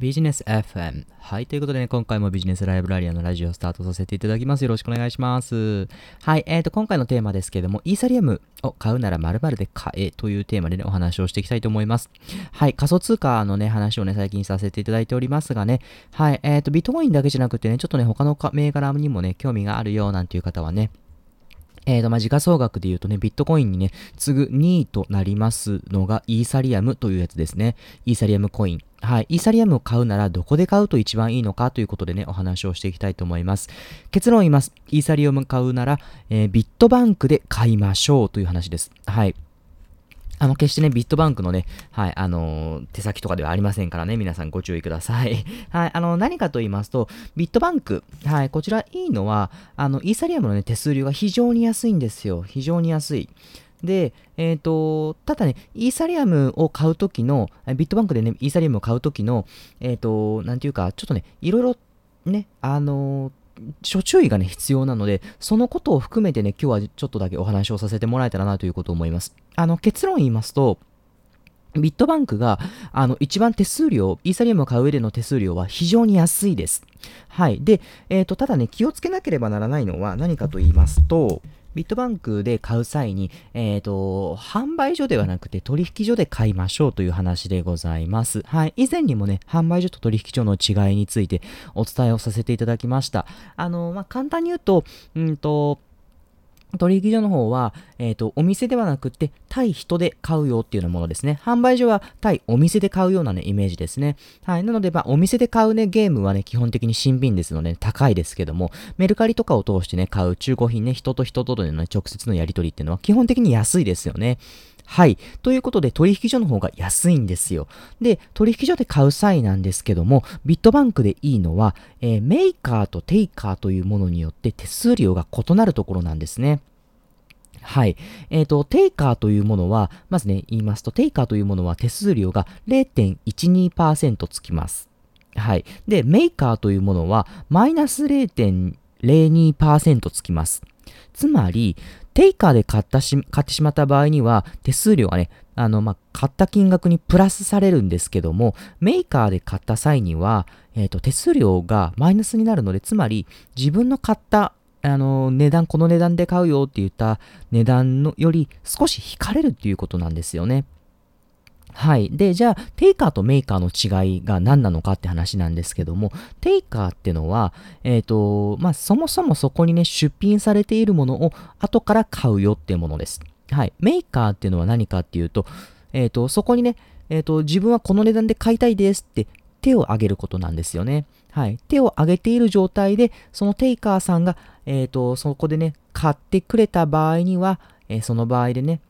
ビジネス FM。はい。ということでね、今回もビジネスライブラリアのラジオをスタートさせていただきます。よろしくお願いします。はい。えっ、ー、と、今回のテーマですけども、イーサリアムを買うなら〇〇で買えというテーマでね、お話をしていきたいと思います。はい。仮想通貨のね、話をね、最近させていただいておりますがね、はい。えっ、ー、と、ビットコインだけじゃなくてね、ちょっとね、他の銘柄にもね、興味があるよなんていう方はね、えーと、まあ、時価総額で言うとね、ビットコインにね、次ぐ2位となりますのが、イーサリアムというやつですね。イーサリアムコイン。はい。イーサリアムを買うならどこで買うと一番いいのかということでね、お話をしていきたいと思います。結論を言います。イーサリアムを買うなら、えー、ビットバンクで買いましょうという話です。はい。あの、決してね、ビットバンクのね、はい、あのー、手先とかではありませんからね、皆さんご注意ください。はい、あの、何かと言いますと、ビットバンク、はい、こちらいいのは、あの、イーサリアムのね、手数料が非常に安いんですよ。非常に安い。で、えっ、ー、と、ただね、イーサリアムを買うときの、ビットバンクでね、イーサリアムを買うときの、えっ、ー、と、なんていうか、ちょっとね、いろいろね、あの諸注意がね、必要なので、そのことを含めてね、今日はちょっとだけお話をさせてもらえたらなということを思います。あの、結論言いますと、ビットバンクが、あの、一番手数料、イーサリアムを買う上での手数料は非常に安いです。はい。で、えっ、ー、と、ただね、気をつけなければならないのは何かと言いますと、ビットバンクで買う際に、えっ、ー、と、販売所ではなくて取引所で買いましょうという話でございます。はい。以前にもね、販売所と取引所の違いについてお伝えをさせていただきました。あの、まあ、簡単に言うと、うんと、取引所の方は、えっ、ー、と、お店ではなくて、対人で買うよっていうようなものですね。販売所は対お店で買うようなね、イメージですね。はい。なので、まあ、お店で買うね、ゲームはね、基本的に新品ですので、ね、高いですけども、メルカリとかを通してね、買う中古品ね、人と人との、ね、直接のやり取りっていうのは基本的に安いですよね。はい。ということで、取引所の方が安いんですよ。で、取引所で買う際なんですけども、ビットバンクでいいのは、えー、メーカーとテイカーというものによって手数料が異なるところなんですね。はい。えっ、ー、と、テイカーというものは、まずね、言いますと、テイカーというものは手数料が0.12%つきます。はい。で、メーカーというものは、マイナス0.02%つきます。つまり、テイカーで買ったし、買ってしまった場合には、手数料がね、あの、まあ、買った金額にプラスされるんですけども、メーカーで買った際には、えっ、ー、と、手数料がマイナスになるので、つまり、自分の買ったあの、値段、この値段で買うよって言った値段のより少し引かれるっていうことなんですよね。はい。で、じゃあ、テイカーとメーカーの違いが何なのかって話なんですけども、テイカーってのは、えっ、ー、と、まあ、そもそもそこにね、出品されているものを後から買うよっていうものです。はい。メーカーっていうのは何かっていうと、えっ、ー、と、そこにね、えっ、ー、と、自分はこの値段で買いたいですって手を挙げることなんですよね。はい。手を挙げている状態で、そのテイカーさんが、えっ、と、そこでね、買ってくれた場合には、え、その場合でね、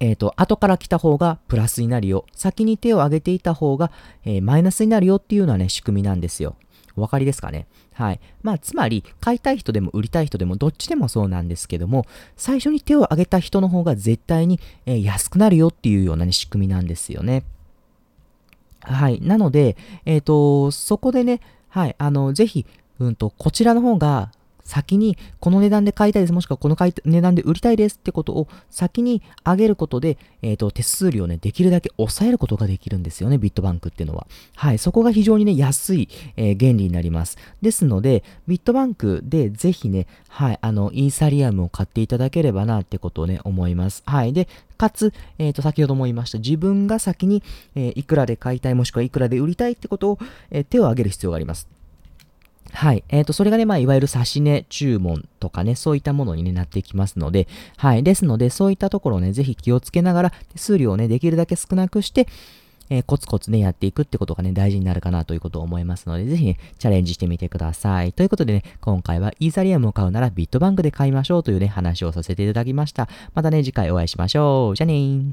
えっ、ー、と、後から来た方がプラスになるよ。先に手を挙げていた方が、えー、マイナスになるよっていうのはね、仕組みなんですよ。お分かりですかね？はい。まあ、つまり、買いたい人でも売りたい人でも、どっちでもそうなんですけども、最初に手を挙げた人の方が絶対に、えー、安くなるよっていうような、ね、仕組みなんですよね。はい。なので、えっ、ー、と、そこでね、はい、あの、ぜひ、うんと、こちらの方が先にこの値段で買いたいです、もしくはこの値段で売りたいですってことを先に上げることで、えっ、ー、と、手数料をね、できるだけ抑えることができるんですよね、ビットバンクっていうのは。はい、そこが非常にね、安い、えー、原理になります。ですので、ビットバンクでぜひね、はい、あの、イーサリアムを買っていただければなってことをね、思います。はい。で、かつ、えっ、ー、と、先ほども言いました、自分が先に、えー、いくらで買いたい、もしくはいくらで売りたいってことを、えー、手を挙げる必要があります。はい。えっ、ー、と、それがね、まあ、いわゆる差し値注文とかね、そういったものに、ね、なっていきますので、はい。ですので、そういったところをね、ぜひ気をつけながら、数料をね、できるだけ少なくして、えー、コツコツね、やっていくってことがね、大事になるかなということを思いますので、ぜひね、チャレンジしてみてください。ということでね、今回はイーサリアムを買うならビットバンクで買いましょうというね、話をさせていただきました。またね、次回お会いしましょう。じゃねー。